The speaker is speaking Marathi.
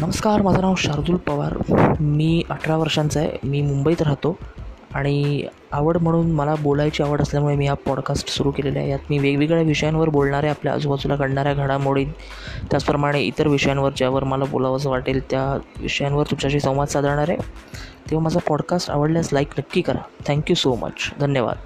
नमस्कार माझं नाव शार्दूल पवार. मी अठरा वर्षांचा आहे. मी मुंबईत राहतो आणि आवड म्हणून मला बोलायची आवड असल्यामुळे मी हा पॉडकास्ट सुरू केलेला आहे. यात मी वेगवेगळ्या विषयांवर बोलणाऱ्या आपल्या आजूबाजूला घडणाऱ्या घडामोडी त्याचप्रमाणे इतर विषयांवर ज्यावर मला बोलावंसं वाटेल त्या विषयांवर तुमच्याशी संवाद साधणार आहे. तेव्हा माझा पॉडकास्ट आवडल्यास लाईक नक्की करा. थँक्यू सो मच धन्यवाद.